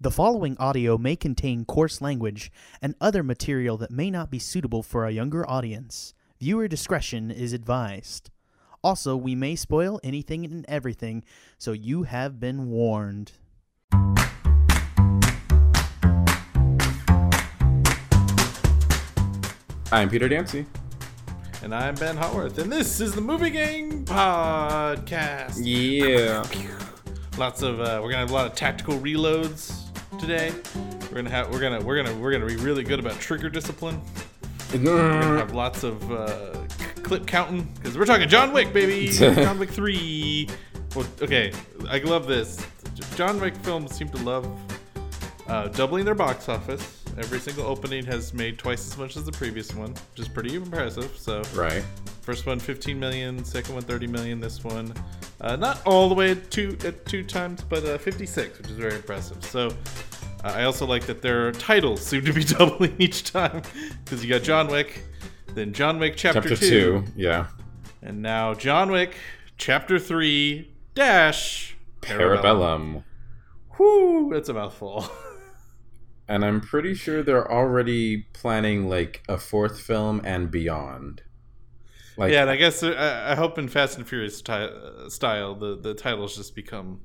The following audio may contain coarse language and other material that may not be suitable for a younger audience. Viewer discretion is advised. Also, we may spoil anything and everything, so you have been warned. I'm Peter Dancy. And I'm Ben Hotworth, and this is the Movie Gang Podcast. Yeah. Lots of uh, we're gonna have a lot of tactical reloads today. We're gonna have we're gonna we're gonna we're gonna be really good about trigger discipline. We're gonna have lots of uh, clip counting because we're talking John Wick, baby. John Wick three. Well, okay, I love this. John Wick films seem to love uh, doubling their box office. Every single opening has made twice as much as the previous one, which is pretty impressive. So Right. First one 15 million, second one 30 million, this one uh, not all the way at two at two times, but uh, 56, which is very impressive. So uh, I also like that their titles seem to be doubling each time because you got John Wick, then John Wick Chapter, Chapter 2, two. Yeah. and now John Wick Chapter 3 dash Parabellum. Whoo, that's a mouthful. And I'm pretty sure they're already planning like a fourth film and beyond. Like yeah, and I guess uh, I, I hope in Fast and Furious uh, style the the titles just become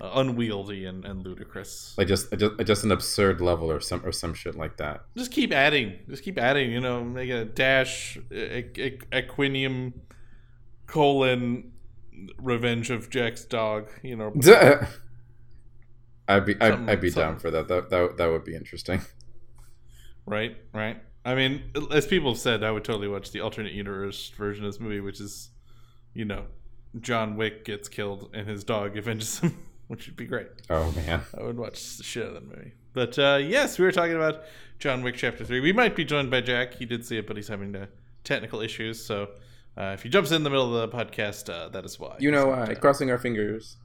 uh, unwieldy and, and ludicrous. like just just just an absurd level or some or some shit like that. just keep adding. Just keep adding. You know, make a dash, Equinium, colon, Revenge of Jack's dog. You know, I'd be I'd, I'd be down for that. That that that would be interesting. right, right. I mean, as people have said, I would totally watch the alternate universe version of this movie, which is, you know, John Wick gets killed and his dog avenges him, which would be great. Oh man. I would watch the shit out of that movie. But uh, yes, we were talking about John Wick Chapter 3. We might be joined by Jack. He did see it, but he's having uh, technical issues. So uh, if he jumps in the middle of the podcast, uh, that is why. You know, He's uh, uh, crossing our fingers.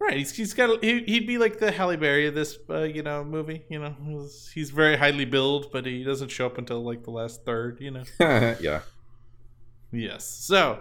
Right. He's, he's got. He, he'd be like the Halle Berry of this, uh, you know, movie. You know, he's, he's very highly billed, but he doesn't show up until like the last third. You know. yeah. Yes. So,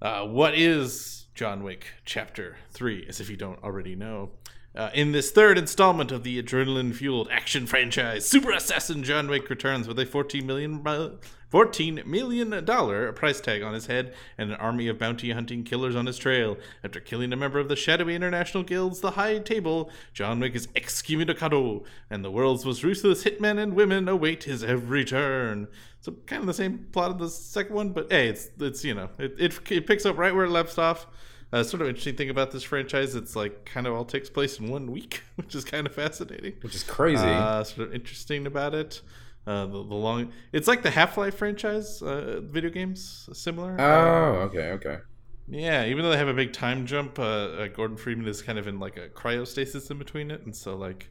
uh, what is John Wick Chapter 3, as if you don't already know? Uh, in this third installment of the adrenaline fueled action franchise, Super Assassin John Wick returns with a $14 million, $14 million price tag on his head and an army of bounty hunting killers on his trail. After killing a member of the shadowy international guilds, the High Table, John Wick is excommunicado, and the world's most ruthless hitmen and women await his every turn. So kind of the same plot of the second one, but hey, it's it's you know it it, it picks up right where it left off. Uh, sort of interesting thing about this franchise, it's like kind of all takes place in one week, which is kind of fascinating. Which is crazy. Uh, sort of interesting about it. Uh, the, the long, it's like the Half Life franchise, uh, video games, similar. oh, okay, okay. Yeah, even though they have a big time jump, uh, uh, Gordon Freeman is kind of in like a cryostasis in between it, and so like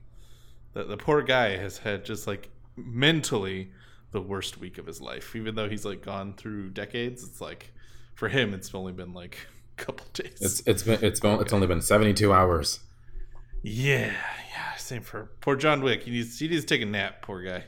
the the poor guy has had just like mentally the worst week of his life. Even though he's like gone through decades, it's like for him, it's only been like couple days. It's it's been it's been, it's only been 72 hours. Yeah, yeah. Same for poor John Wick. He needs he needs to take a nap. Poor guy.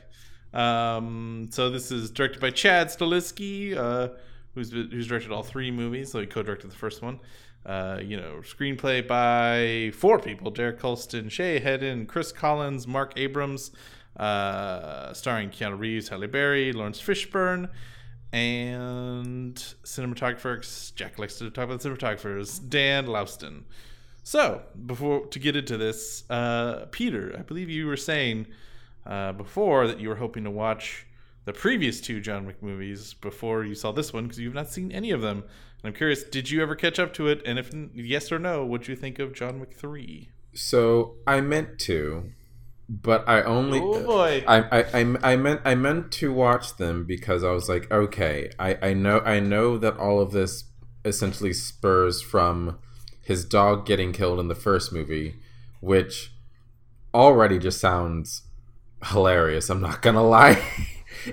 Um, so this is directed by Chad Stahelski, uh, who's who's directed all three movies. So he co-directed the first one. Uh, you know, screenplay by four people: Derek Kolstad, Shay Hatten, Chris Collins, Marc Abrams. Uh, starring Keanu Reeves, Halle Berry, Laurence Fishburne, and cinematographers. Jack likes to talk about cinematographers. Dan Laustsen. So, before to get into this, uh, Peter, I believe you were saying uh, before that you were hoping to watch the previous two John Wick movies before you saw this one because you've not seen any of them. And I'm curious, did you ever catch up to it? And if yes or no, what do you think of John Wick three? So I meant to, but I only. Oh boy! I, I, I, I meant I meant to watch them because I was like, okay, I, I know I know that all of this essentially spurs from his dog getting killed in the first movie, which already just sounds hilarious. I'm not gonna lie.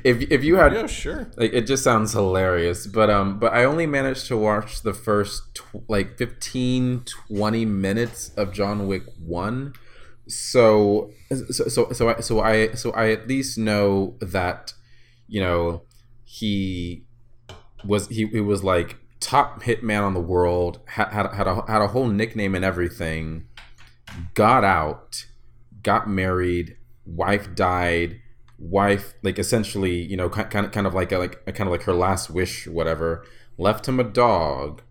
if if you had yeah, sure. like it just sounds hilarious but um but i only managed to watch the first tw- like 15 20 minutes of john wick 1 so so so so I, so I so I at least know that you know he was he, he was like top hitman on the world had had, had a had a whole nickname and everything got out got married, wife died, wife like essentially you know kind of kind of like a, like kind of like her last wish whatever left him a dog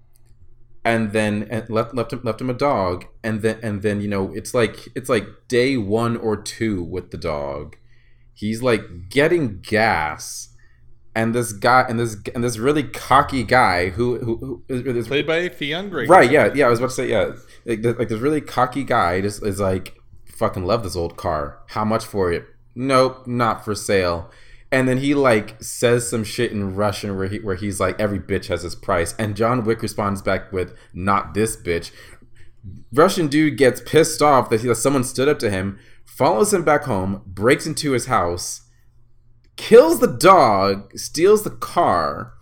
and then and left left him left him a dog and then and then you know it's like it's like day one or two with the dog. He's like getting gas and this guy and this and this really cocky guy who who, who is played by Theon Grey. right yeah yeah I was about to say yeah. Like, like this really cocky guy just is like fucking love this old car. How much for it? Nope not for sale and then he like says some shit in Russian where he where he's like every bitch has his price. And John Wick responds back with not this bitch. Russian dude gets pissed off that, he, that someone stood up to him follows him back home breaks into his house kills the dog steals the car.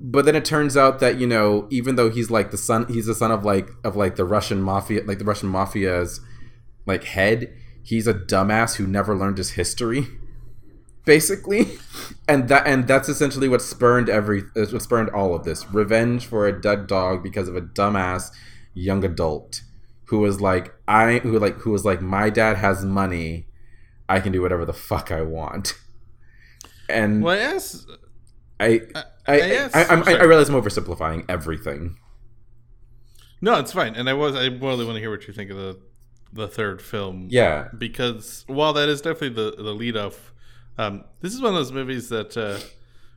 But then it turns out that you know even though he's like the son he's the son of like of like the Russian mafia like the Russian mafia's like head he's a dumbass who never learned his history basically and that and that's essentially what spurned every uh, what spurned all of this revenge for a dead dog because of a dumbass young adult who was like i who like who was like my dad has money i can do whatever the fuck i want and Well, yes. i I, I, yes. I, I, I, I realize i'm oversimplifying everything No, it's fine. And I was I really want to hear what you think of the the third film. yeah because while that is definitely the the lead off, um, this is one of those movies that uh,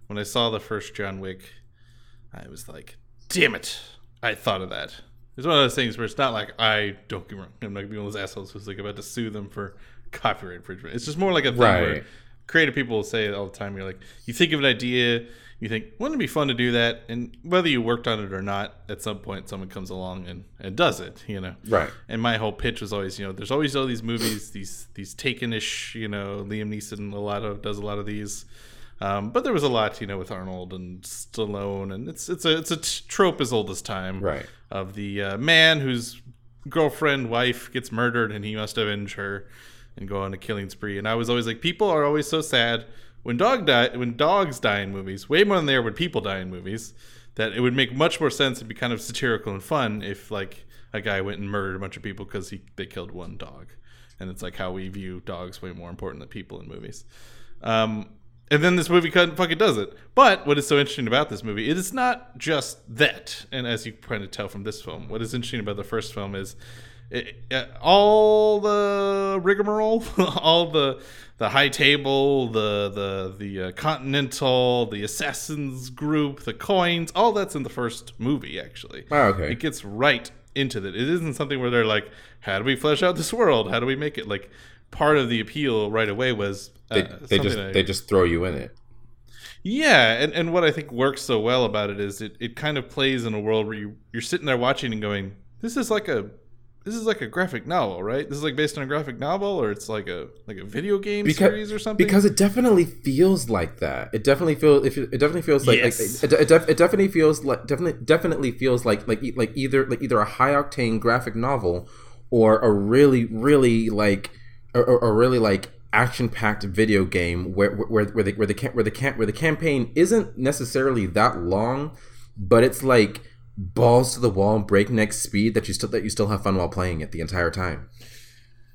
when I saw the first John Wick, I was like, "Damn it, I thought of that." It's one of those things where it's not like I don't get wrong. I'm not gonna be one of those assholes who's like about to sue them for copyright infringement. It's just more like a thing where creative people say it all the time. You're like, you think of an idea, you think, wouldn't it be fun to do that? And whether you worked on it or not, at some point someone comes along and, and does it, you know? right And my whole pitch was always, you know, there's always all these movies, these these taken-ish, you know, Liam Neeson a lot of does a lot of these, um, but there was a lot, you know, with Arnold and Stallone, and it's it's a it's a t- trope as old as time, Right. Of the uh, man whose girlfriend, wife gets murdered, and he must avenge her and go on a killing spree. And I was always like, people are always so sad when dog die when dogs die in movies, way more than are when people die in movies. That it would make much more sense to be kind of satirical and fun if like a guy went and murdered a bunch of people because he they killed one dog, and it's like how we view dogs way more important than people in movies. Um, and then this movie fucking does it. But what is so interesting about this movie, it is not just that. And as you kind of tell from this film, what is interesting about the first film is it, uh, all the rigmarole, all the the high table, the the the uh, Continental, the assassins group, the coins, all that's in the first movie. Actually, Oh, okay. it gets right into that. It isn't something where they're like, "How do we flesh out this world? How do we make it?" Like part of the appeal right away was uh, they, they just I- they just throw you in it yeah, and, and what I think works so well about it is it, it kind of plays in a world where you, you're sitting there watching and going, this is like a this is like a graphic novel, right? This is like based on a graphic novel, or it's like a like a video game Because- series or something. because it definitely feels like that. It definitely feels. If it, it definitely feels like, Yes. like it, it, def- it definitely feels like definitely definitely feels like like e- like either like either a high octane graphic novel or a really really like or, or, or really like action packed video game where where where the where the cam- where the cam- where the campaign isn't necessarily that long, but it's like balls to the wall breakneck speed that you still that you still have fun while playing it the entire time.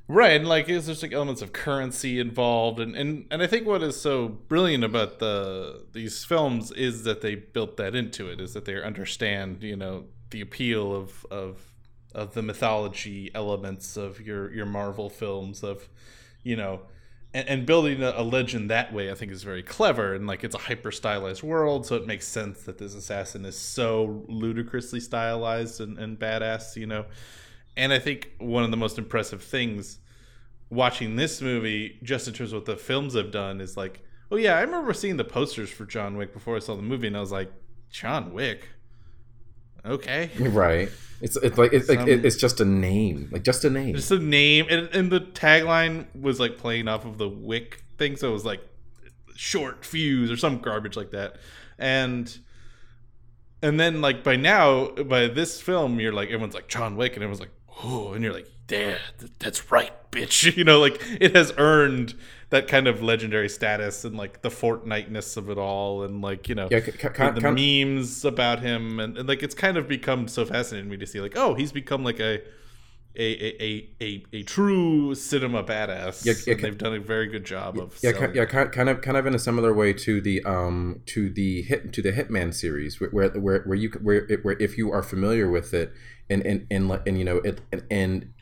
Right, and like is there's like elements of currency involved, and, and and I think what is so brilliant about the these films is that they built that into it, is that they understand you know the appeal of of of the mythology elements of your your Marvel films of you know. And, and building a, a legend that way, I think, is very clever. And like, it's a hyper stylized world, so it makes sense that this assassin is so ludicrously stylized and, and badass, you know. And I think one of the most impressive things watching this movie, just in terms of what the films have done, is like, oh yeah, I remember seeing the posters for John Wick before I saw the movie, and I was like, John Wick, okay, Right. It's it's like it's like it's just a name, like just a name. just a name, and, and the tagline was like playing off of the Wick thing, so it was like short fuse or some garbage like that, and. And then, like by now, by this film, you're like everyone's like John Wick, and everyone's like, "Oh," and you're like, "Yeah, that's right, bitch." You know, like it has earned that kind of legendary status and like the Fortnite-ness of it all, and like you know, Yeah, the, kind- the kind- memes about him, and, and like it's kind of become so fascinating to me to see like, oh, he's become like a a a, a, a, true cinema badass. Yeah, yeah, and they've done a very good job of yeah, selling yeah, kind of, kind of in a similar way to the um to the hit to the Hitman series, where where where, where you where, where if you are familiar with it, and and and, like- and you know it and. and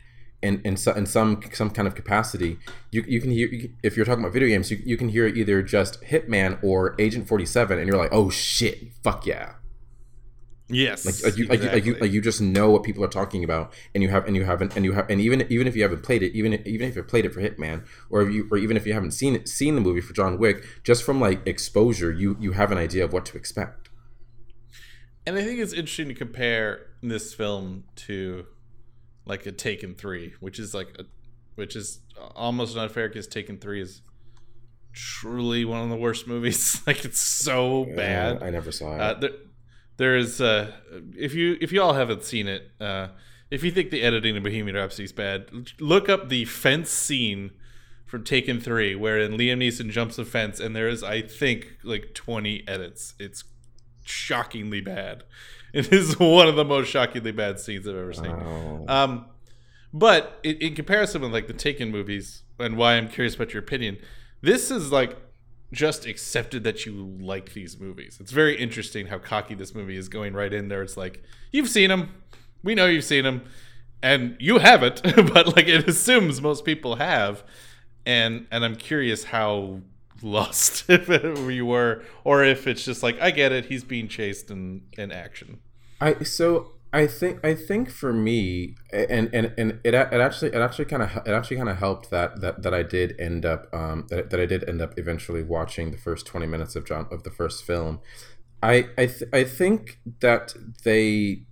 in, in, so, in some some kind of capacity, you, you can hear if you're talking about video games, you, you can hear either just Hitman or Agent Forty Seven, and you're like, oh shit, fuck yeah, Yes, like, like you, like, you, like you like you just know what people are talking about and you have and you haven't and you have and even even if you haven't played it even even if you played it for hitman or if you or even if you haven't seen it seen the movie for john wick just from like exposure you you have an idea of what to expect. And I think it's interesting to compare this film to like a Taken Three, which is like a, which is almost unfair because Taken Three is truly one of the worst movies. like it's so bad. Uh, i never saw it Uh, there, there is uh, if you if you all haven't seen it, uh, if you think the editing in Bohemian Rhapsody is bad, look up the fence scene from Taken Three, wherein Liam Neeson jumps a fence, and there is I think like twenty edits. It's shockingly bad. It is one of the most shockingly bad scenes I've ever seen. Oh. Um, but in, in comparison with like the Taken movies, and why I'm curious about your opinion, this is like just accepted that you like these movies. It's very interesting how cocky this movie is going right in there. It's like you've seen them, we know you've seen them, and you haven't, but like it assumes most people have, and and I'm curious how lost if you were, or if it's just like I get it, he's being chased in in action. I so I think I think for me and and and it, it actually it actually kind of it actually kind of helped that that that I did end up um that, that I did end up eventually watching the first 20 minutes of John of the first film. I I th- I think that they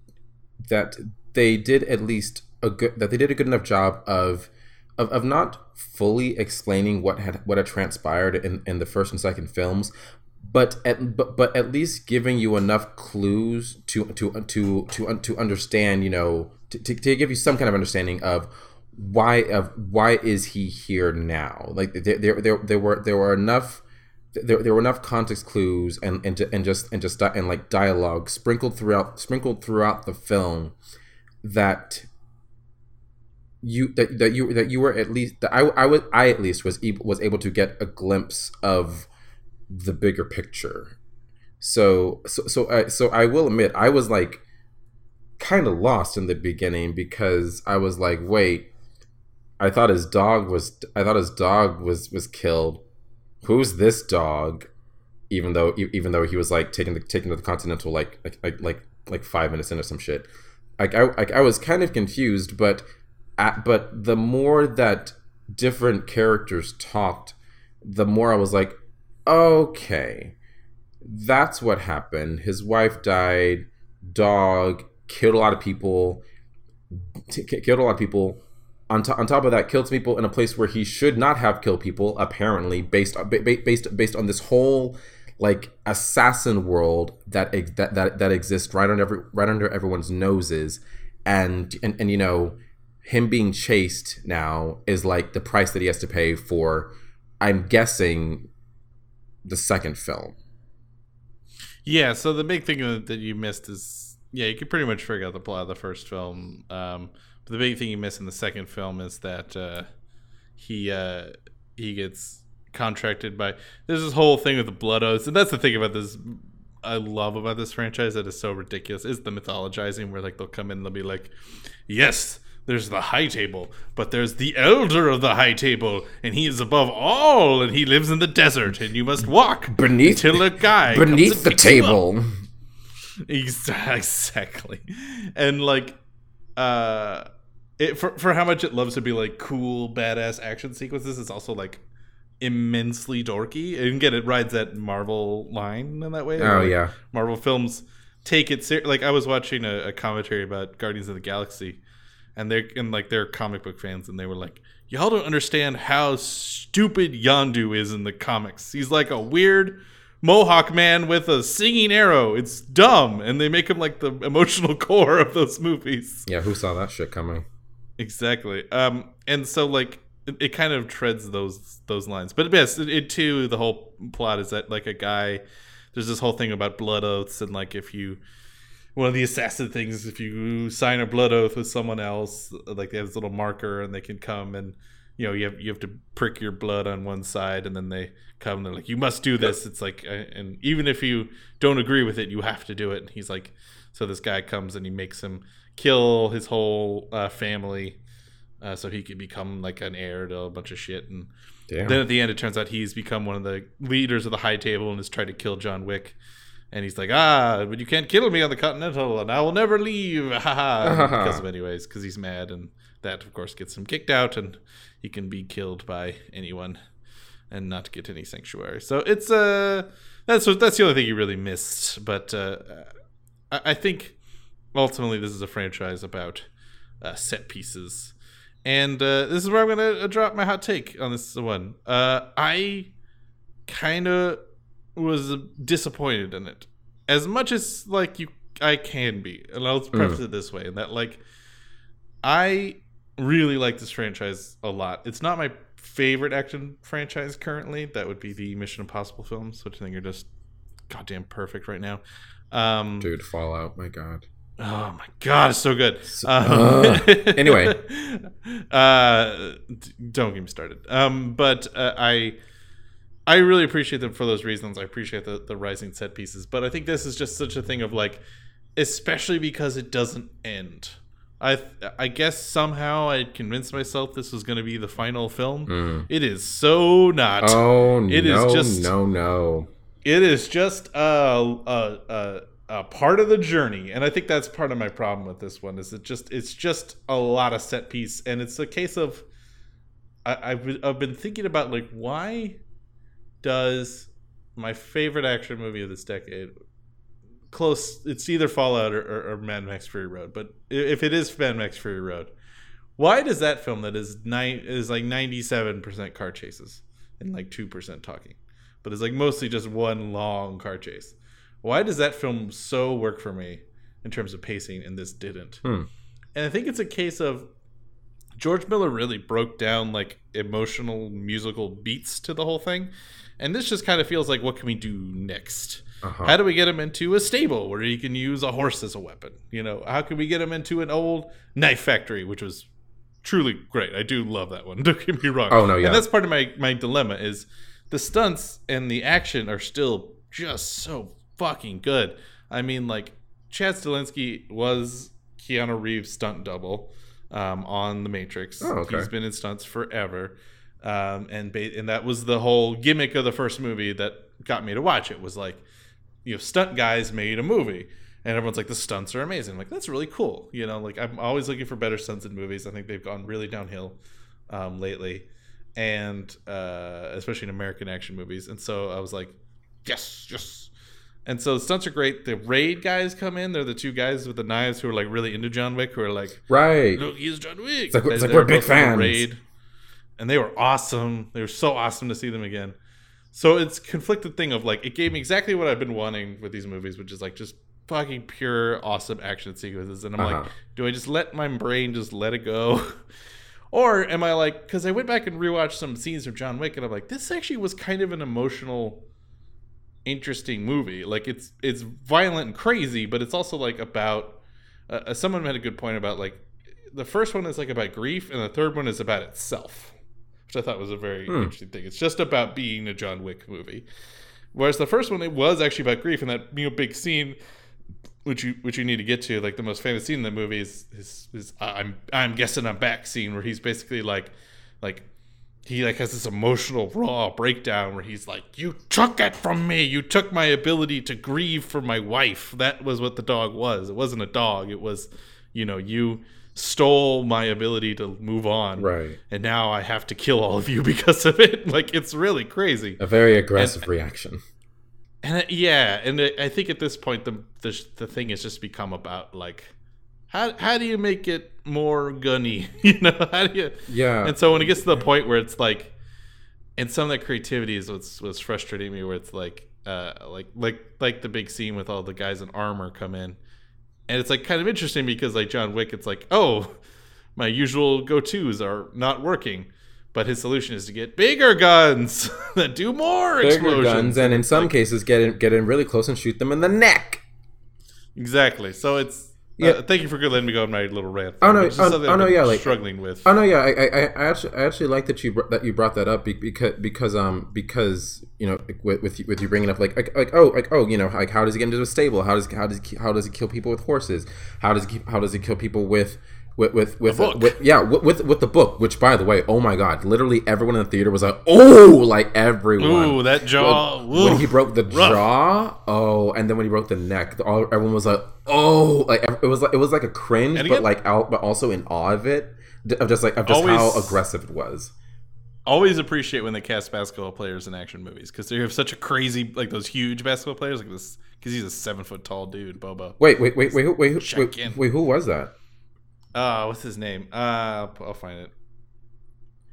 that they did at least a good that they did a good enough job of of, of not fully explaining what had what had transpired in, in the first and second films, but at but, but at least giving you enough clues to to to to to understand, you know, to, to, to give you some kind of understanding of why of why is he here now? Like there there there, there were there were enough there, there were enough context clues and and, and just and just and like dialogue sprinkled throughout sprinkled throughout the film that you that, that you that you were at least that I I was I at least was able, was able to get a glimpse of the bigger picture. So so so I, so I will admit I was like kind of lost in the beginning because I was like, wait, I thought his dog was I thought his dog was was killed. Who's this dog? Even though even though he was like taking the taking to the Continental like like like like, five minutes into some shit. Like I like I was kind of confused, but at, but the more that different characters talked, the more I was like, okay, that's what happened. His wife died, dog killed a lot of people, t- killed a lot of people. On, on top of that, killed people in a place where he should not have killed people. Apparently, based on, ba- ba- based based on this whole like assassin world that that that, that exists right under every right under everyone's noses, and and and you know him being chased now is like the price that he has to pay for. I'm guessing the second film. Yeah, so the big thing that you missed is yeah, you could pretty much figure out the plot of the first film. Um, but the big thing you miss in the second film is that uh, he uh, he gets contracted by. There's this whole thing with the blood oaths, and that's the thing about this. I love about this franchise that is so ridiculous is the mythologizing where like they'll come in and they'll be like, yes. There's the high table, but there's the elder of the high table, and he is above all, and he lives in the desert, and you must walk Beneath- until a guy Beneath the table. Exactly. And like uh it for for how much it loves to be like cool badass action sequences it's also like immensely dorky. And get it rides that Marvel line in that way. Oh Like, yeah. Marvel films take it ser- like I was watching a, a commentary about Guardians of the Galaxy and they're and like they're comic book fans and they were like y'all don't understand how stupid Yondu is in the comics. He's like a weird Mohawk man with a singing arrow. It's dumb and they make him like the emotional core of those movies. Yeah, who saw that shit coming? Exactly. Um, and so like it, it kind of treads those those lines. But yes, it, it too. The whole plot is that like a guy. There's this whole thing about blood oaths and like if you one of the assassin things. If you sign a blood oath with someone else, like they have this little marker, and they can come and you know you have you have to prick your blood on one side, and then they come. and They're like, you must do this. It's like, uh, and even if you don't agree with it, you have to do it. And he's like, so this guy comes and he makes him kill his whole uh, family, uh, so he could become like an heir to a bunch of shit and. Damn. Then at the end, it turns out he's become one of the leaders of the High Table and has tried to kill John Wick. And he's like, ah, but you can't kill me on the Continental, and I will never leave. Ha ha. because of anyways, because he's mad, and that of course gets him kicked out, and he can be killed by anyone, and not get any sanctuary. So it's uh that's that's the only thing you really missed. But uh, I, I think ultimately this is a franchise about uh, set pieces and uh, this is where I'm gonna uh, drop my hot take on this one. Uh, I kind of was disappointed in it, as much as like you I can be, and I'll preface it this way: in that like I really like this franchise a lot. It's not my favorite action franchise currently. That would be the Mission Impossible films, which I think are just goddamn perfect right now. Um, Dude, Fallout, my god. Oh my god, it's so good. Uh, anyway. uh, don't get me started. Um, but uh, I, I really appreciate them for those reasons. I appreciate the the rising set pieces, but I think this is just such a thing of like, especially because it doesn't end. I I guess somehow I convinced myself this was going to be the final film. Mm. It is so not. Oh It is no, just- no, no. It is just a, a, a, a part of the journey, and I think that's part of my problem with this one. Is it just it's just a lot of set piece, and it's a case of I, I've I've been thinking about like why does my favorite action movie of this decade close? It's either Fallout or, or, or Mad Max Fury Road, but if it is Mad Max Fury Road, why does that film that is nine is like ninety seven percent car chases and like two percent talking? but it's like mostly just one long car chase. Why does that film so work for me in terms of pacing and this didn't? Hmm. And I think it's a case of George Miller really broke down like emotional musical beats to the whole thing. And this just kind of feels like what can we do next? Uh-huh. How do we get him into a stable where he can use a horse as a weapon? You know, how can we get him into an old knife factory, which was truly great. I do love that one. Don't get me wrong. Oh, no, yeah. And that's part of my my dilemma is the stunts and the action are still just so fucking good. I mean, like Chad Stahelski was Keanu Reeves' stunt double um, on The Matrix. Oh, okay. He's been in stunts forever, um, and ba- and that was the whole gimmick of the first movie that got me to watch it. Was like, you know, stunt guys made a movie. And everyone's like, the stunts are amazing. I'm like, that's really cool. You know, like I'm always looking for better stunts in movies. I think they've gone really downhill um, lately, and uh, especially in American action movies. And so I was like, yes, yes. And so the stunts are great. The raid guys come in. They're the two guys with the knives who are like really into John Wick, who are like, Right. look, he's John Wick. It's like- it's like we're big both from the fans. And they were awesome. They were so awesome to see them again. So it's conflicted thing of like it gave me exactly what I've been wanting with these movies, which is like just fucking pure awesome action sequences. And I'm like, Uh-huh. do I just let my brain just let it go? or am I like because I went back and rewatched some scenes of John Wick and I'm like, this actually was kind of an emotional interesting movie. Like it's it's violent and crazy, but it's also like about uh, uh, someone had a good point about like the first one is like about grief and the third one is about itself, which I thought was a very Hmm. interesting thing. It's just about being a John Wick movie. Whereas the first one it was actually about grief and that you know big scene which you which you need to get to like the most famous scene in the movie is I'm I'm guessing I'm back scene where he's basically like like he like has this emotional raw breakdown where he's like you took it from me you took my ability to grieve for my wife that was what the dog was it wasn't a dog it was you know you stole my ability to move on Right. and now i have to kill all of you because of it like it's really crazy A very aggressive reaction. and it, yeah, and it, I think at this point the, the the thing has just become about like how how do you make it more gunny? you know, how do you? Yeah. And so when it gets to the point where it's like, and some of that creativity is what's what's frustrating me, where it's like, uh, like like like the big scene with all the guys in armor come in, and it's like kind of interesting because like John Wick, it's like, oh, my usual go tos are not working. But his solution is to get bigger guns that do more Bigger explosions. guns, and in some cases, get in, get in really close and shoot them in the neck. Exactly. So it's. Yeah. Uh, thank you for letting me go on my little rant. Oh, no, oh, oh, no, yeah, like- struggling with. Oh no, yeah, I, I, I actually, I actually like that you that you brought that up because because um because you know with with you, with you bringing up like, like like oh like oh you know like how does he get into a stable? How does how does he, how does he kill people with horses? How does he how does he kill people with with with with, book. with yeah with, with with the book? Which by the way, oh my god, literally everyone in the theater was like oh like everyone. Ooh, that jaw. when ooh. he broke the rough. jaw, oh, and then when he broke the neck, all, everyone was like, "Oh!" Like it was like it was like a cringe, And but like out, but also in awe of it, of just like of just Always- how aggressive it was. always appreciate when they cast basketball players in action movies because they have such a crazy like those huge basketball players like this because he's a seven foot tall dude, Bobo. Wait, wait, wait, wait, wait, who- Check wait, wait, who was that? Uh, what's his name? Uh, I'll, I'll find it.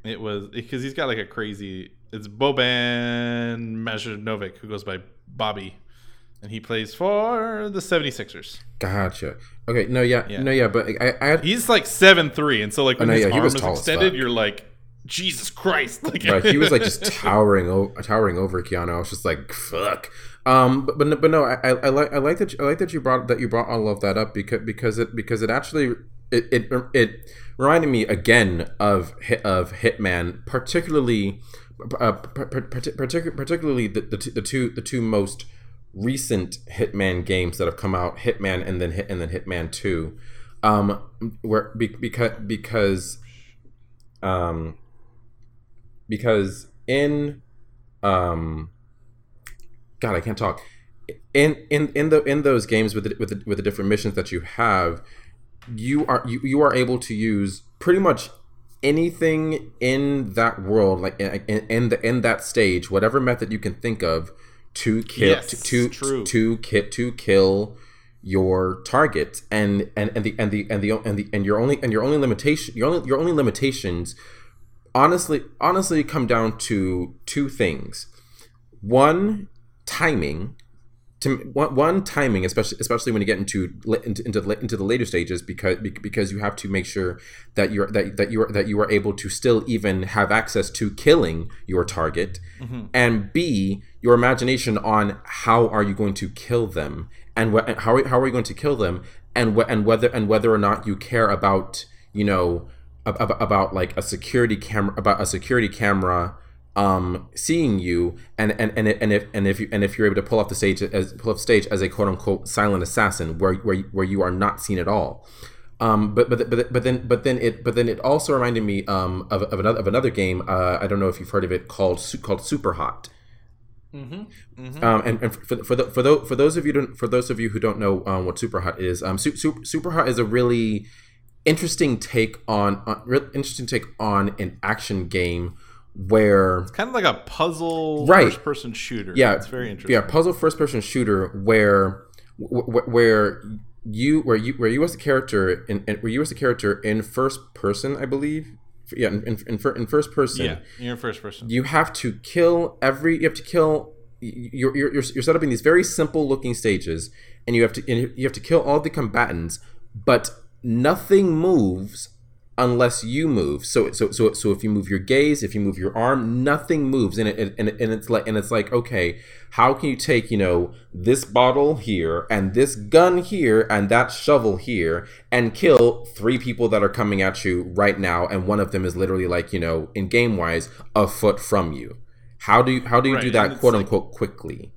It was because he's got like a crazy. It's Boban Marjanovic who goes by Bobby, and he plays for the 76ers. Gotcha. Okay, no, yeah, Yeah. no, yeah, but I, I had, He's like seven three, and so like when Oh, no, his yeah, he arm was is extended, you're like, Jesus Christ! Like right, he was like just towering, o- towering over Keanu. I was just like, fuck. Um, but but, no- but no, I, I, I like I like that you, I like that you brought that you brought all of that up because because it because it actually it it, it reminded me again of of Hitman, particularly uh, par- par- partic- particularly the, the two- the two the two most recent Hitman games that have come out, Hitman and then Hit and then Hitman Two, um, where be, because because um because in um god i can't talk. In in in the in those games with the, with the, with the different missions that you have you are you, you are able to use pretty much anything in that world like in, in, the in that stage whatever method you can think of to kill Yes, to to, to kit to kill your target and and and the and the and the and the and your only and your only limitation your only your only limitations honestly honestly come down to two things. One timing to one, timing especially especially when you get into into into the, into the later stages because because you have to make sure that you're that, that you are that you are able to still even have access to killing your target. Mm-hmm. And b your imagination on how are you going to kill them and wh- how are, how are you going to kill them and wh- and whether and whether or not you care about you know ab- ab- about like a security camera about a security camera um seeing you and and and, and if and if you and if you're able to pull off the stage as pull off stage as a quote unquote silent assassin where where where you are not seen at all. Um but but but but then but then it but then it also reminded me um of, of another of another game uh I don't know if you've heard of it called called Super Hot Mm-hmm. um, and, and for for the, for those for those of you don't, for those of you who don't know um, what Super Hot is, um, Su- Su- Super Hot is a really interesting take on, on interesting take on an action game where it's kind of like a puzzle Right. first person shooter. yeah, it's very interesting. yeah, puzzle first person shooter where wh- wh- where you where you where you as a character in, in where you as a character in first person, I believe. Yeah, in in, in, in first person. yeah, you're first person. you have to kill every you have to kill you're, you're, you're, you're set up in these very simple looking stages and you have to and you have to kill all the combatants but nothing moves unless you move so so so so if you move your gaze if you move your arm nothing moves and it and, and it's like and it's like okay how can you take you know this bottle here and this gun here and that shovel here and kill three people that are coming at you right now and one of them is literally like you know in game wise a foot from you how do you how do you Right, do that quote like- unquote quickly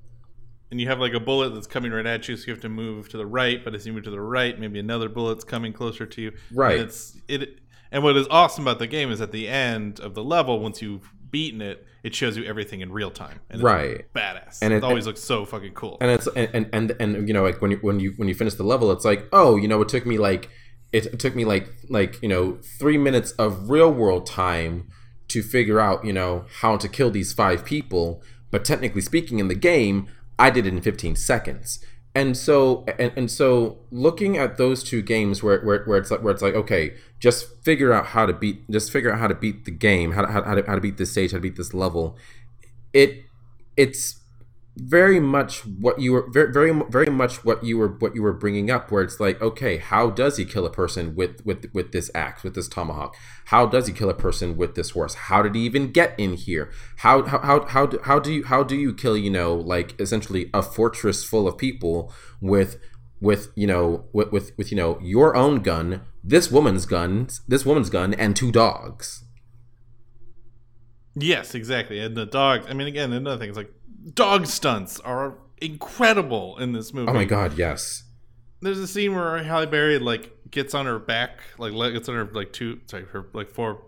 and you have like a bullet that's coming right at you, so you have to move to the right. But as you move to the right, maybe another bullet's coming closer to you. Right. And it's it. And what is awesome about the game is at the end of the level, once you've beaten it, it shows you everything in real time. And it's Right. Badass. And And it- it, always looks so fucking cool. and it's and, and and and you know like when you when you when you finish the level it's like oh you know it took me like it took me like like you know three minutes of real world time to figure out you know how to kill these five people but technically speaking in the game i did it in 15 seconds and so and, and so looking at those two games where, where, where it's like where it's like okay just figure out how to beat just figure out how to beat the game how to, how, to, how to beat this stage how to beat this level. It it's very much what you were very very very much what you were what you were bringing up where it's like okay how does he kill a person with with with this axe with this tomahawk how does he kill a person with this horse how did he even get in here how how how how do, how do you how do you kill you know like essentially a fortress full of people with with you know with, with with you know your own gun, this woman's gun, this woman's gun, and two dogs. Yes, exactly. And the dogs I mean, again, another thing is like dog stunts are incredible in this movie. Oh my god, yes. There's a scene where Halle Berry like gets on her back, like gets on her like two, sorry, her like four.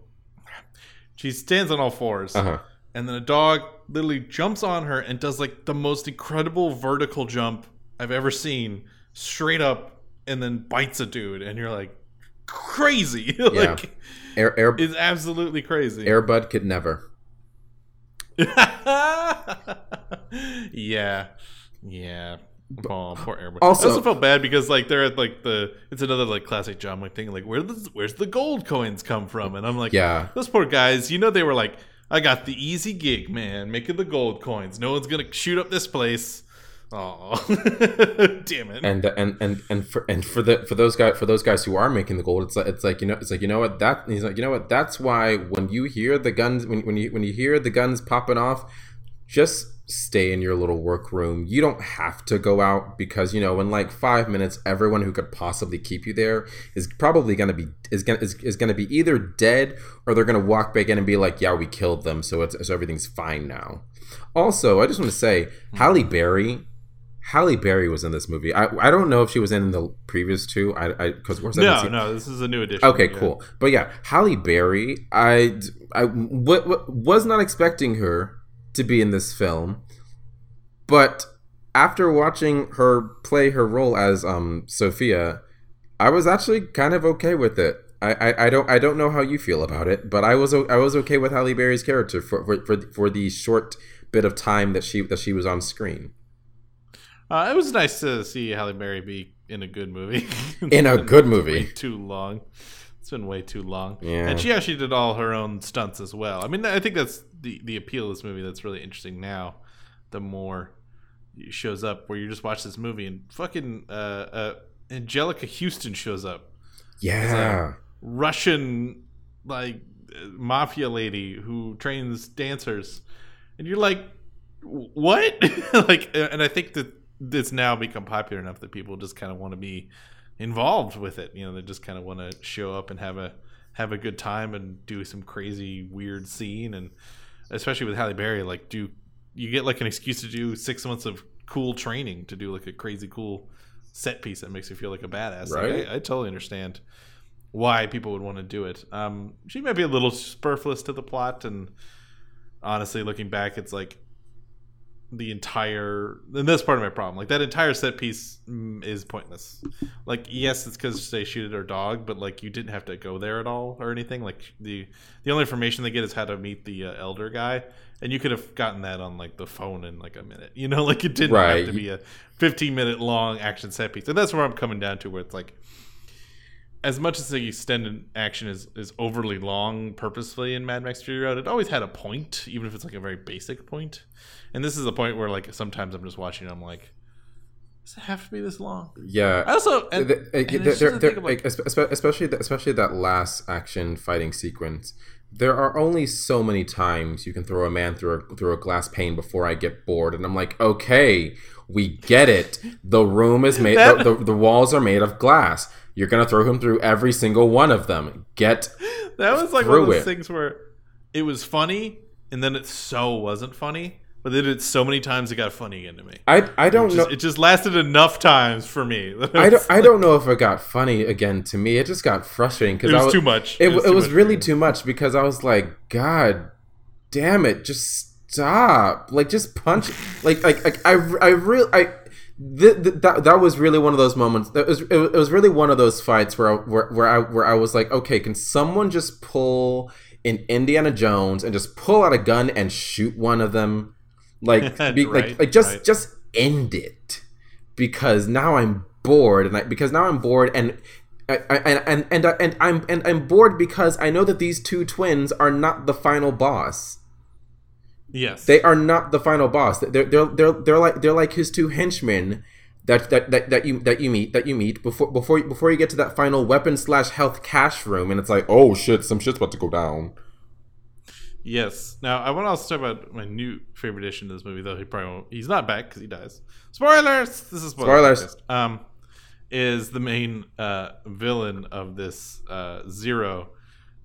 She stands on all fours, Uh huh. and then a dog literally jumps on her and does like the most incredible vertical jump I've ever seen, straight up, and then bites a dude, and you're like, crazy, like Air Air it's absolutely crazy. Airbud could never. yeah, yeah. Oh, poor Airbud. Also- I also felt bad because like they're at like the it's another like classic John Wick thing. Like where the, where's the gold coins come from? And I'm like, Yeah. those poor guys. You know they were like, I got the easy gig, man, making the gold coins. No one's gonna shoot up this place. Oh, damn it. And and and and for and for the for those guys for those guys who are making the gold, it's like it's like you know it's like you know what that he's like you know what that's why when you hear the guns when when you when you hear the guns popping off, just stay in your little workroom. You don't have to go out because you know in like five minutes, everyone who could possibly keep you there is probably gonna be is gonna is, is gonna be either dead or they're gonna walk back in and be like, yeah, we killed them, so it's so everything's fine now. Also, I just want to say, hmm. Halle Berry. Halle Berry was in this movie. I, I don't know if she was in the previous two. I I because we're no, no, this is a new edition. Okay, Yeah. cool. But yeah, Halle Berry, I, I w- w- was not expecting her to be in this film, but after watching her play her role as um Sophia, I was actually kind of okay with it. I, I, I don't I don't know how you feel about it, but I was I was okay with Halle Berry's character for for, for, for the short bit of time that she that she was on screen. Uh, it was nice to see Halle Berry be in a good movie. In a good way movie. too long. It's been way too long. Yeah. And she actually did all her own stunts as well. I mean, I think that's the the appeal of this movie that's really interesting now. The more it shows up, where you just watch this movie and fucking uh, uh, Anjelica Huston shows up, Yeah. Russian like mafia lady who trains dancers, and you're like, what? like, and I think that it's now become popular enough that people just kind of want to be involved with it. You know, they just kind of want to show up and have a have a good time and do some crazy weird scene, and especially with Halle Berry, like do you get like an excuse to do six months of cool training to do like a crazy cool set piece that makes you feel like a badass. Like, Right. I, I totally understand why people would want to do it. Um, she might be a little superfluous to the plot, and honestly, looking back, it's like the entire and that's part of my problem. Like that entire set piece mm, is pointless. Like yes, it's because they shoot at her dog, but like you didn't have to go there at all or anything. Like the the only information they get is how to meet the uh, elder guy, and you could have gotten that on like the phone in like a minute. You know, like it didn't Right. have to be a 15 minute long action set piece, and that's where I'm coming down to, where it's like as much as the extended action is, is overly long purposefully in Mad Max Fury Road, it always had a point, even if it's like a very basic point. And this is a point where like sometimes I'm just watching and I'm like, does it have to be this long? Yeah. I also and, The- the- and the- it's just there- a there- thing of, like- like, especially especially that last action fighting sequence. There are only so many times you can throw a man through a, through a glass pane before I get bored, and I'm like, okay, we get it. The room is made. That- the, the walls are made of glass. You're gonna throw him through every single one of them. Get that was like one of those it. things where it was funny and then it so wasn't funny, but they did it so many times it got funny again to me. I I don't It know. just, it just lasted enough times for me. I don't, I don't know if it got funny again to me. It just got frustrating because It was I was, too much. It, It was it was much really too much because I was like, God damn it, just stop! Like, just punch. Like, like, like I, I really, I. Th- th- that that was really one of those moments. That was it, was it was really one of those fights where I, where where I where I was like, okay, can someone just pull in Indiana Jones and just pull out a gun and shoot one of them, like be, Right, like like just right. just end it because now I'm bored and I, because now I'm bored and I, I, and and and I'm and I'm bored because I know that these two twins are not the final boss. Yes. They are not the final boss. They're they're they're, they're like they're like his two henchmen that, that that that you that you meet that you meet before before before you get to that final weapon slash health cache room and it's like oh shit some shit's about to go down. Yes. Now I want to also talk about my new favorite addition to this movie, though he probably won't. He's not back because he dies. Spoilers. This is spoiler Spoilers. Um, is the main uh, villain of this uh, Zero.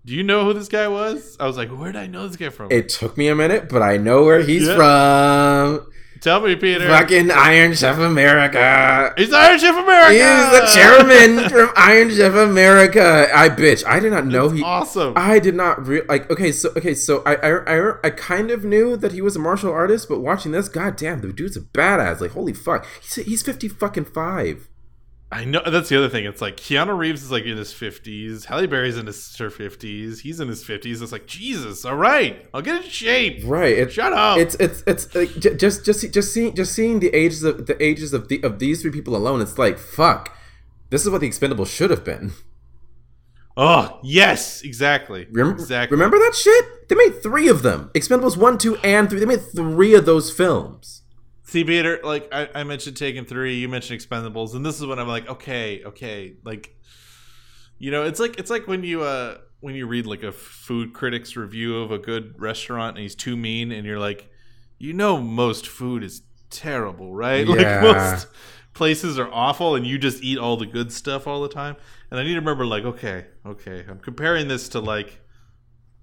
Do you know who this guy was? I was like, where did I know this guy from? It took me a minute, but I know where he's Yeah. from. Tell me, Peter. Fucking Iron Chef America. He's Iron Chef America. He's the chairman from Iron Chef America. I bitch. I did not know he. awesome. I did not re- like. Okay, so okay, so I, I I I kind of knew that he was a martial artist, but watching this, goddamn, the dude's a badass. Like, holy fuck, he's he's fifty fucking five. I know that's the other thing. It's like Keanu Reeves is like in his fifties. Halle Berry's in his her fifties. He's in his fifties. It's like Jesus. All right, I'll get in shape. Right. It, Shut up. It's it's it's like just just just seeing just seeing the ages of the ages of the of these three people alone. It's like fuck. This is what the Expendables should have been. oh yes, exactly. Remember, exactly. remember that shit? They made three of them. Expendables one, two, and three. They made three of those films. See, Peter, like I, I mentioned Taken 3, you mentioned Expendables, and this is when I'm like, okay, okay. Like you know, it's like it's like when you uh when you read like a food critic's review of a good restaurant and he's too mean and you're like, you know most food is terrible, right? Yeah. Like most places are awful and you just eat all the good stuff all the time. And I need to remember like, okay, okay, I'm comparing this to like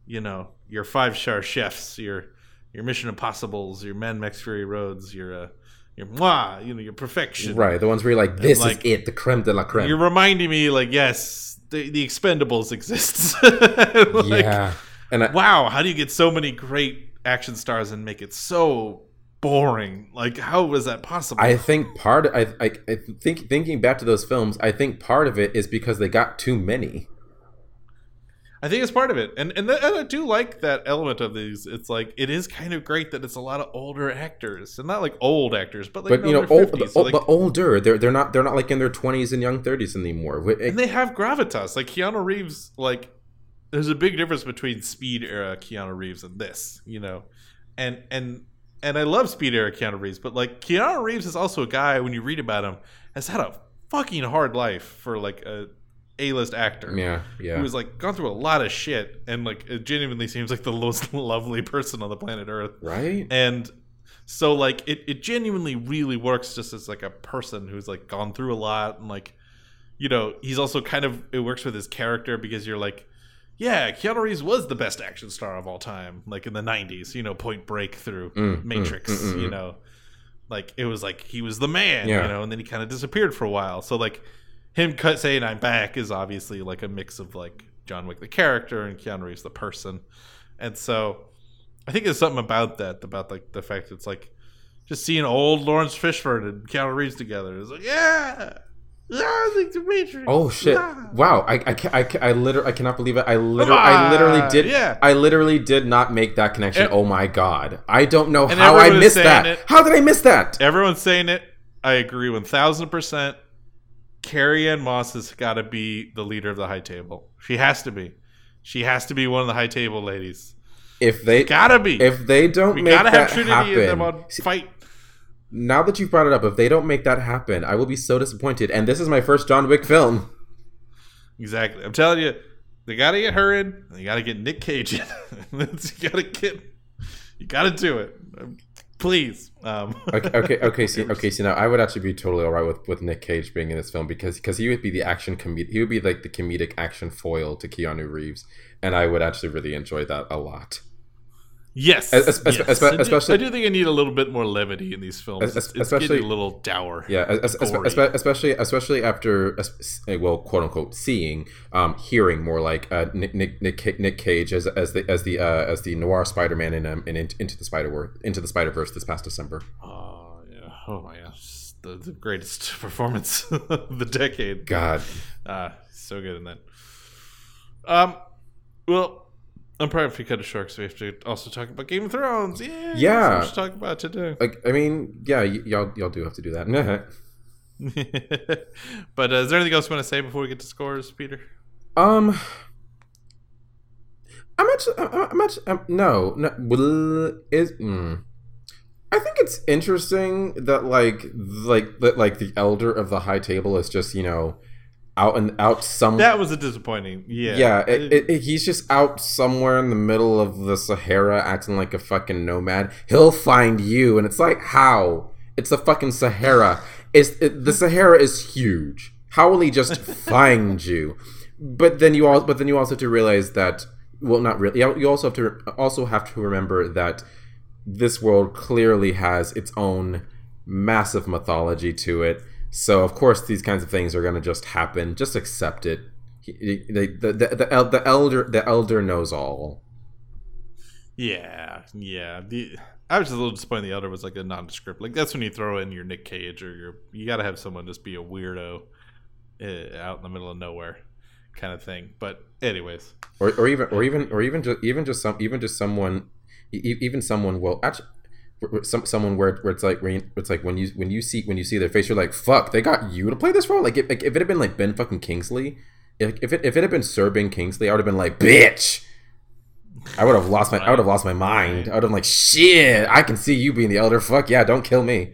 you know, your five star chefs, your your Mission Impossibles, your Mad Max Fury Roads, your uh, your moi, you know, your perfection. Right. The ones where you're like, this like- is it, the creme de la creme. You're reminding me, like, yes, the, the Expendables exists. like, yeah. And I, wow, how do you get so many great action stars and make it so boring? Like, how was that possible? I think part. I, I, I think thinking back to those films, I think part of it is because they got too many. I think it's part of it, and and, th- and I do like that element of these. It's like it is kind of great that it's a lot of older actors, and not like old actors, but like But you know, old, 50s, but, so, like- but older. They're they're not they're not like in their twenties and young thirties anymore. Wh- and they have gravitas. Like Keanu Reeves, like there's a big difference between Speed era Keanu Reeves and this, you know, and and and I love Speed era Keanu Reeves, but like Keanu Reeves is also a guy when you read about him has had a fucking hard life for like a A-list actor. Yeah, yeah. Who has like gone through a lot of shit and like it genuinely seems like the most lovely person on the planet Earth right? and so like it, it genuinely really works just as like a person who's like gone through a lot and like you know he's also kind of it works with his character because you're like yeah Keanu Reeves was the best action star of all time like in the 90s you know Point Break through Mm, mm, Matrix mm, mm, you mm. know like it was like he was the man Yeah. you know and then he kind of disappeared for a while so like him cut saying I'm back is obviously like a mix of like John Wick the character and Keanu Reeves the person and so I think there's something about that, about like the fact that it's like just seeing old Laurence Fishburne and Keanu Reeves together. It's like, yeah, yeah, like the Matrix. Oh shit! Ah. Wow, I I I, I literally I cannot believe it. I literally I literally did. yeah. I literally did not make that connection. And- oh my god! I don't know how I missed that. it. How did I miss that? Everyone's saying it. I agree one thousand percent. Carrie-Anne Moss has got to be the leader of the high table. She has to be. She has to be one of the high table ladies. If they Gotta be. if they don't we make gotta that have Trinity happen, and them on fight. now that you've brought it up, if they don't make that happen, I will be so disappointed. And this is my first John Wick film. Exactly. I'm telling you, they got to get her in. and They got to get Nick Cage in. You got to get. You got to do it, Um, please. Um, Okay, okay, okay. See, okay. See, now I would actually be totally alright with, with Nick Cage being in this film because because he would be the action comedic. He would be like the comedic action foil to Keanu Reeves, and I would actually really enjoy that a lot. Yes, Es- es- yes. espe- I, do, especially- I do think I need a little bit more levity in these films. Es- It's, it's especially- getting a little dour. Yeah, es- es- Gory. especially especially after well, quote unquote, seeing, um, hearing more like uh, Nick Nick Nick, Nick Cage as as the as the uh, as the noir Spider Man in um, in into the Spider Verse into the Spider Verse this past December. Oh yeah. Oh my gosh, the, the greatest performance of the decade. God, Ah, so good in that. Um, well, I'm probably if to cut it short because we have to also talk about Game of Thrones. Yeah, Yeah. that's what we should talk about today. like I mean, yeah, y- y'all y'all do have to do that. but uh, is there anything else you want to say before we get to scores, Peter? Um, I'm actually, I'm I'm actually, um, no, no, is, mm. I think it's interesting that like, like, that like the elder of the high table is just you know, out and out some. That was a disappointing. Yeah, yeah, it, it, it- he's just out somewhere in the middle of the Sahara acting like a fucking nomad. He'll find you, and it's like how? It's the fucking Sahara. It's it, the Sahara is huge. How will he just find you? But then you all, but then you also have to realize that well, not really. You also have to also have to remember that this world clearly has its own massive mythology to it. So of course these kinds of things are going to just happen. Just accept it. He, the, the, the, the, the elder the elder knows all. Yeah, yeah. The I was just a little disappointed. The elder was like a nondescript. Like that's when you throw in your Nick Cage or your you got to have someone just be a weirdo uh, out in the middle of nowhere kind of thing. But anyways, or, or even or even or even just even just some even just someone even someone well actually some someone where, where it's like where it's like when you when you see when you see their face you're like fuck they got you to play this role? Like if, if it had been like Ben fucking Kingsley if, if it if it had been Sir Ben Kingsley I would have been like bitch! I would have lost my I would have lost my mind. I would have been like shit I can see you being the elder. Fuck yeah don't kill me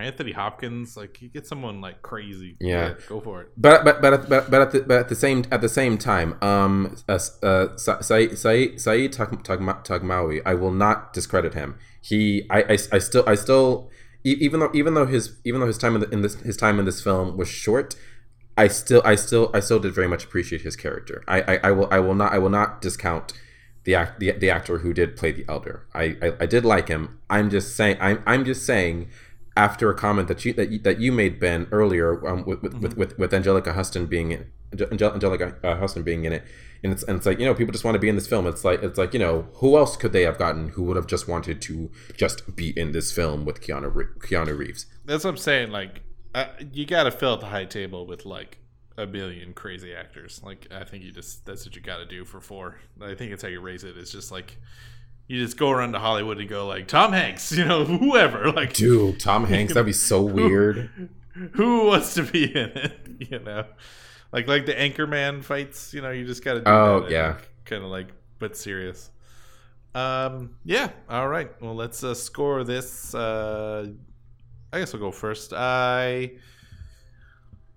Anthony Hopkins, like you get someone like crazy. Yeah, go for it. But but but but, but at the but at the same at the same time, um, uh, uh Saeed Saeed I will not discredit him. He, I, I, I still, I still, even though even though his even though his time in, the, in this his time in this film was short, I still, I still, I still did very much appreciate his character. I, I, I will, I will not, I will not discount the act, the, the actor who did play the elder. I, I, I did like him. I'm just saying, I'm, I'm just saying after a comment that you that you, that you made Ben earlier um, with, with, mm-hmm. with, with, with Anjelica Huston being in, Anjelica uh, Huston being in it, and it's and it's like you know people just want to be in this film. It's like it's like you know who else could they have gotten who would have just wanted to just be in this film with Keanu Keanu Reeves? That's what I'm saying. Like uh, you got to fill the high table with like a million crazy actors. Like I think you just that's what you got to do for four. I think it's how you raise it. It's just like you just go around to Hollywood and go like Tom Hanks, you know, whoever. Like, dude, Tom Hanks, that'd be so weird. Who, who wants to be in it? You know, like like the Anchorman fights. You know, you just got to. Oh yeah. Kind of like, but serious. Um. Yeah. All right. Well, let's uh, score this. Uh, I guess I'll go first. I.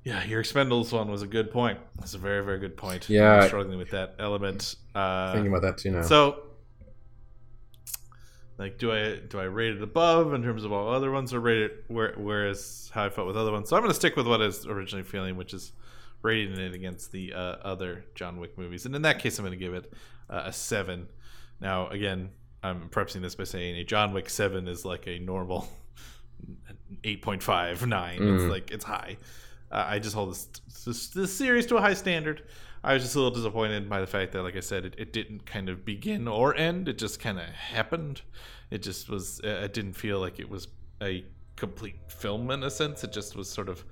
Yeah, your Expendables one was a good point. That's a very, very good point. Yeah, I'm struggling with that element. Uh, thinking about that too now. So like do i do i rate it above in terms of all other ones or rate it where whereas how i felt with other ones? So i'm going to stick with what i was originally feeling which is rating it against the uh, other john wick movies. And in that case i'm going to give it uh, a seven. Now again i'm prefacing this by saying a john wick 7 is like a normal 8.5 9 mm. it's like it's high. Uh, i just hold this, this, this series to a high standard I was just a little disappointed by the fact that, like I said, it, it didn't kind of begin or end. It just kind of happened. It just was. It didn't feel like it was a complete film in a sense. It just was sort of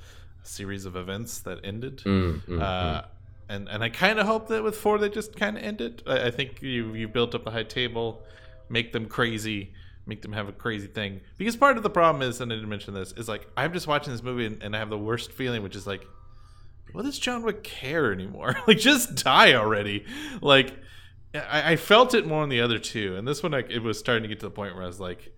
a series of events that ended. Mm, mm, uh, mm. And and I kind of hope that with four they just kind of ended. I, I think you you built up a high table, make them crazy make them have a crazy thing. Because part of the problem is, and I didn't mention this, is like I'm just watching this movie and, and, I have the worst feeling, which is like what does John Wick care anymore? like, just die already. Like, I, I, felt it more in the other two, and this one, like, it was starting to get to the point where I was like,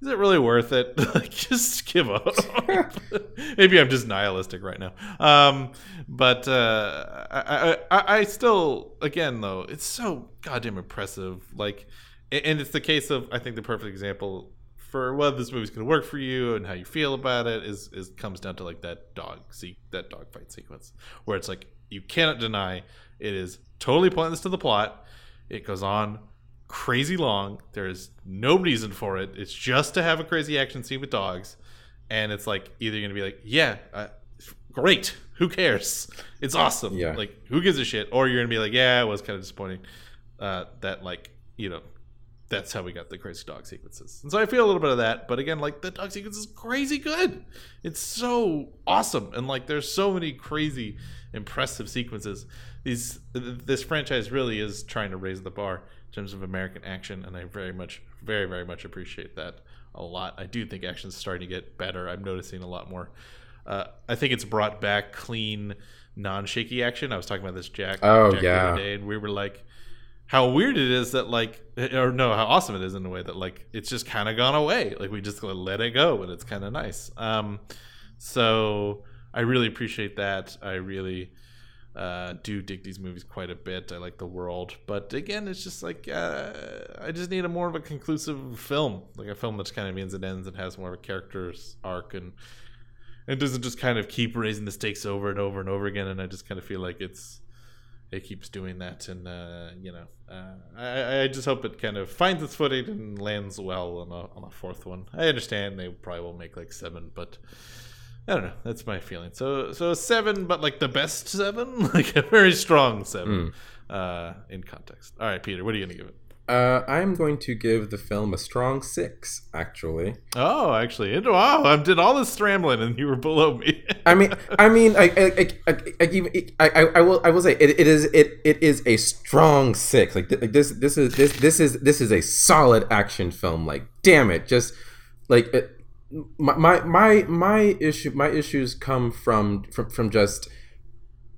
is it really worth it? like, just give up. Maybe I'm just nihilistic right now. Um, but uh, I, I, I still, again, though, it's so goddamn impressive. Like, and it's the case of, I think, the perfect example for whether this movie's going to work for you and how you feel about it is is comes down to like that dog see that dog fight sequence where it's like you cannot deny it is totally pointless to the plot. It goes on crazy long. There is no reason for it. It's just to have a crazy action scene with dogs, and it's like either going to be like, yeah, uh, great, who cares? It's awesome. Yeah. Like who gives a shit? Or you're going to be like, yeah, it was kind of disappointing. Uh, that like you know that's how we got the crazy dog sequences. And so I feel a little bit of that, but again, like the dog sequence is crazy good. It's so awesome, and like there's so many crazy, impressive sequences. These this franchise really is trying to raise the bar in terms of American action, and I very much, very, very much appreciate that a lot. I do think action's starting to get better. I'm noticing a lot more. Uh, I think it's brought back clean, non-shaky action. I was talking about this Jack. Oh Jack yeah. The other day, and we were like how weird it is that like or no how awesome it is in a way that like it's just kind of gone away like we just let it go and it's kind of nice um so i really appreciate that i really uh, do dig these movies quite a bit. I like the world, but again, it's just like uh, I just need a more of a conclusive film, like a film that's kind of means and ends and has more of a character's arc and it doesn't just kind of keep raising the stakes over and over and over again. And I just kind of feel like it's it keeps doing that, and uh, you know, uh, I, I just hope it kind of finds its footing and lands well on a on a fourth one. I understand they probably will make like seven, but I don't know. That's my feeling. So so seven, but like the best seven, like a very strong seven uh, in context. All right, Peter, what are you gonna give it? Uh, I'm going to give the film a strong six, actually. Oh, actually, it, wow! I did all this scrambling, and you were below me. I mean, I mean, I, I, I, I, I, I, I will, I will say, it, it is, it, it is a strong six. Like, th- like this, this is, this, this is, this is a solid action film. Like, damn it, just like it, my, my, my, my issue, my issues come from, from, from just.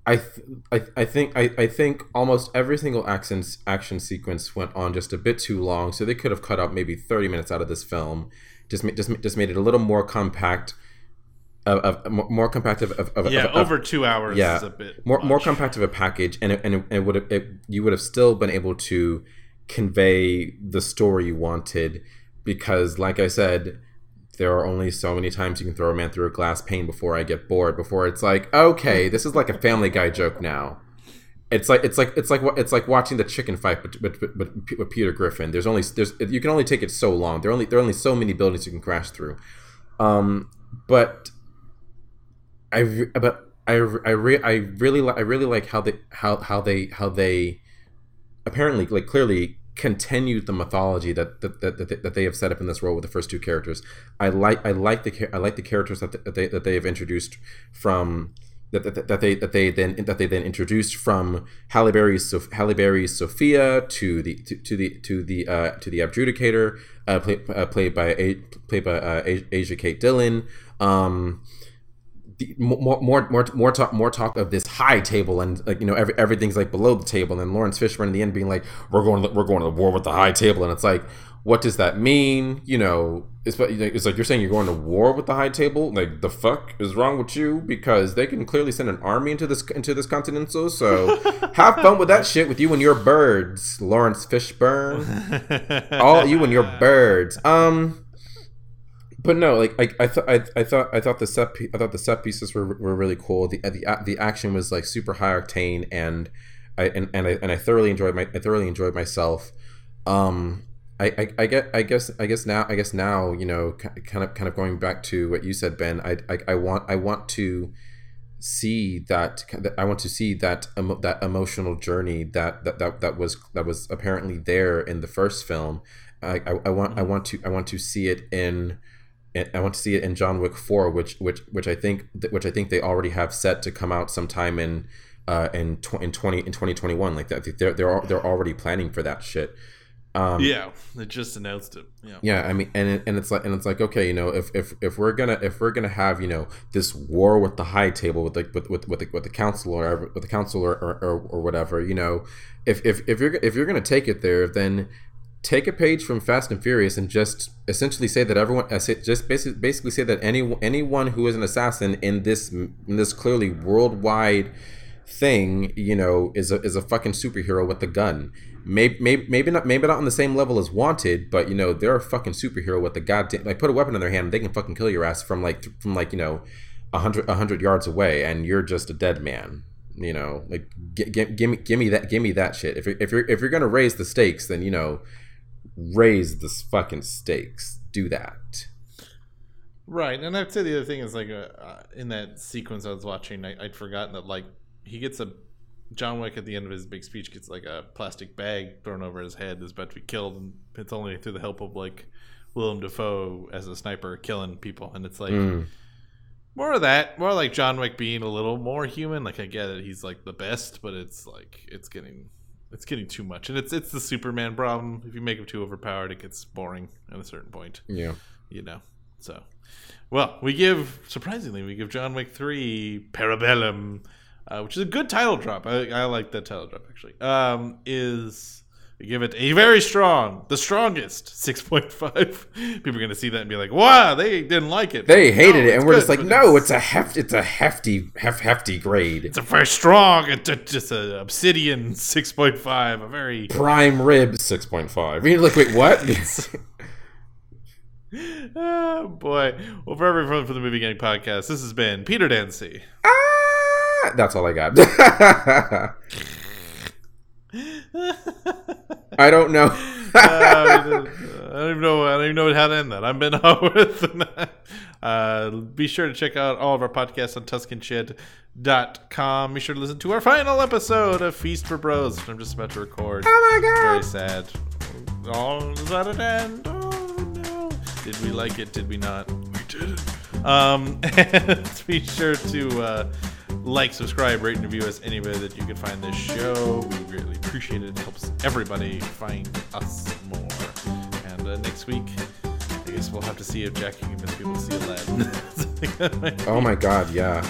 I, th- I, I think I, I think almost every single action action sequence went on just a bit too long, so they could have cut out maybe thirty minutes out of this film, just ma- just ma- just made it a little more compact, of, of more more compact of, of, of yeah, of- over two hours yeah, is a bit more more much. compact of a package, and it, and it, it would have it, you would have still been able to convey the story you wanted, because like I said, there are only so many times you can throw a man through a glass pane before I get bored. Before it's like, okay, this is like a Family Guy joke now. It's like it's like it's like it's like watching the chicken fight with, with, with, with Peter Griffin. There's only there's you can only take it so long. There are only there are only so many buildings you can crash through. Um, but I but I I, re- I really li- I really like how they how how they how they apparently like clearly continued the mythology that that, that, that, that they have set up in this world with the first two characters. I like I like the I like the characters that, they that they have introduced from that, that, that they that they then that they then introduced from Halle Berry's Halle Berry's Sophia to the to, to the to the uh, to the Adjudicator uh, uh, played by played by uh, Asia Kate Dillon. Um, more more more more talk more talk of this high table and like you know every, everything's like below the table and Laurence Fishburne in the end being like we're going to, we're going to the war with the high table. And it's like what does that mean? You know it's it's like you're saying you're going to war with the high table? Like the fuck is wrong with you? Because they can clearly send an army into this into this continental so have fun with that shit with you and your birds Laurence Fishburne. All you and your birds. Um but no, like I, I thought, I, I thought, I thought the set, pe- I thought the set pieces were, were really cool. The, the, the action was like super high octane, and I, and, and I, and I thoroughly enjoyed my, I thoroughly enjoyed myself. Um, I, I, I get, I guess, I guess now, I guess now, you know, kind of, kind of going back to what you said, Ben. I, I, I want, I want to see that, I want to see that, emo, that emotional journey that, that, that, that was, that was apparently there in the first film. I, I, I want, I want to, I want to see it in. I want to see it in John Wick Four, which which which I think which I think they already have set to come out sometime in uh in tw- in twenty in twenty twenty one. Like that, they're they're they're already planning for that shit. Um, yeah, they just announced it. Yeah. yeah, I mean, and it, and it's like and it's like okay, you know, if if if we're gonna if we're gonna have you know this war with the high table with the with with with the, with the council or with the council or, or, or, or whatever, you know, if if if you're if you're gonna take it there, then take a page from Fast and Furious and just essentially say that everyone uh, just basically basically say that any anyone who is an assassin in this in this clearly worldwide thing, you know, is a is a fucking superhero with a gun. Maybe, maybe maybe not maybe not on the same level as Wanted, but you know they're a fucking superhero with a goddamn like put a weapon in their hand and they can fucking kill your ass from like from like you know a hundred a hundred yards away and you're just a dead man. You know, like g- g- give me give me that give me that shit. If you're, if you're if you're gonna raise the stakes, then you know raise the fucking stakes. Do that. Right, and I'd say the other thing is like uh, uh, in that sequence I was watching, I, I'd forgotten that like he gets a John Wick at the end of his big speech gets like a plastic bag thrown over his head, is about to be killed, and it's only through the help of like Willem Dafoe as a sniper killing people, and it's like Mm. more of that, more like John Wick being a little more human. Like I get it, he's like the best, but it's like it's getting it's getting too much, and it's it's the Superman problem. If you make him too overpowered, it gets boring at a certain point Yeah. you know. So, well, we give surprisingly we give John Wick three Parabellum, uh, which is a good title drop. I, I like that title drop actually. Um, is we give it a very strong, the strongest six point five. People are gonna see that and be like, "Wow, they didn't like it." They hated No, it, and we're good, just like, no, it's a heft, it's a hefty, hef, hefty grade. it's a very strong. It's a, just a obsidian six point five. A very Prime rib six point five. You're like, wait, what? oh boy. Well, for everyone from the Movie Gang podcast, this has been Peter Dancy. Ah, that's all I got. I don't know. Uh, I don't even know. I don't even know how to end that. I'm Ben Haworth. uh, be sure to check out all of our podcasts on TsuCanShed.com. Be sure to listen to our final episode of Feast for Bros, which I'm just about to record. oh my god! Very sad. Oh, is that an end? Oh no. Did we like it? Did we not? We did it. Um, and be sure to uh, like, subscribe, rate, and review us anywhere that you can find this show. We greatly appreciate it. It helps everybody find us more. And uh, next week, I guess we'll have to see if Jackie can convince people to see Aladdin. Oh my god, yeah.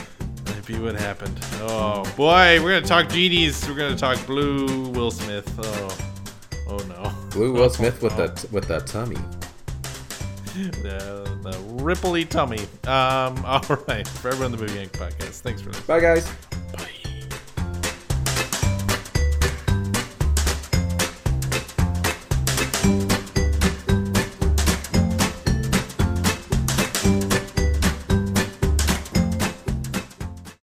Might be what happened. Oh boy, we're gonna talk genies. We're gonna talk Blue Will Smith. Oh, oh no. Blue Will Smith with the with the tummy. The, the ripply tummy. Um, all right, for everyone in the Movie Gang podcast, thanks for listening. Bye guys.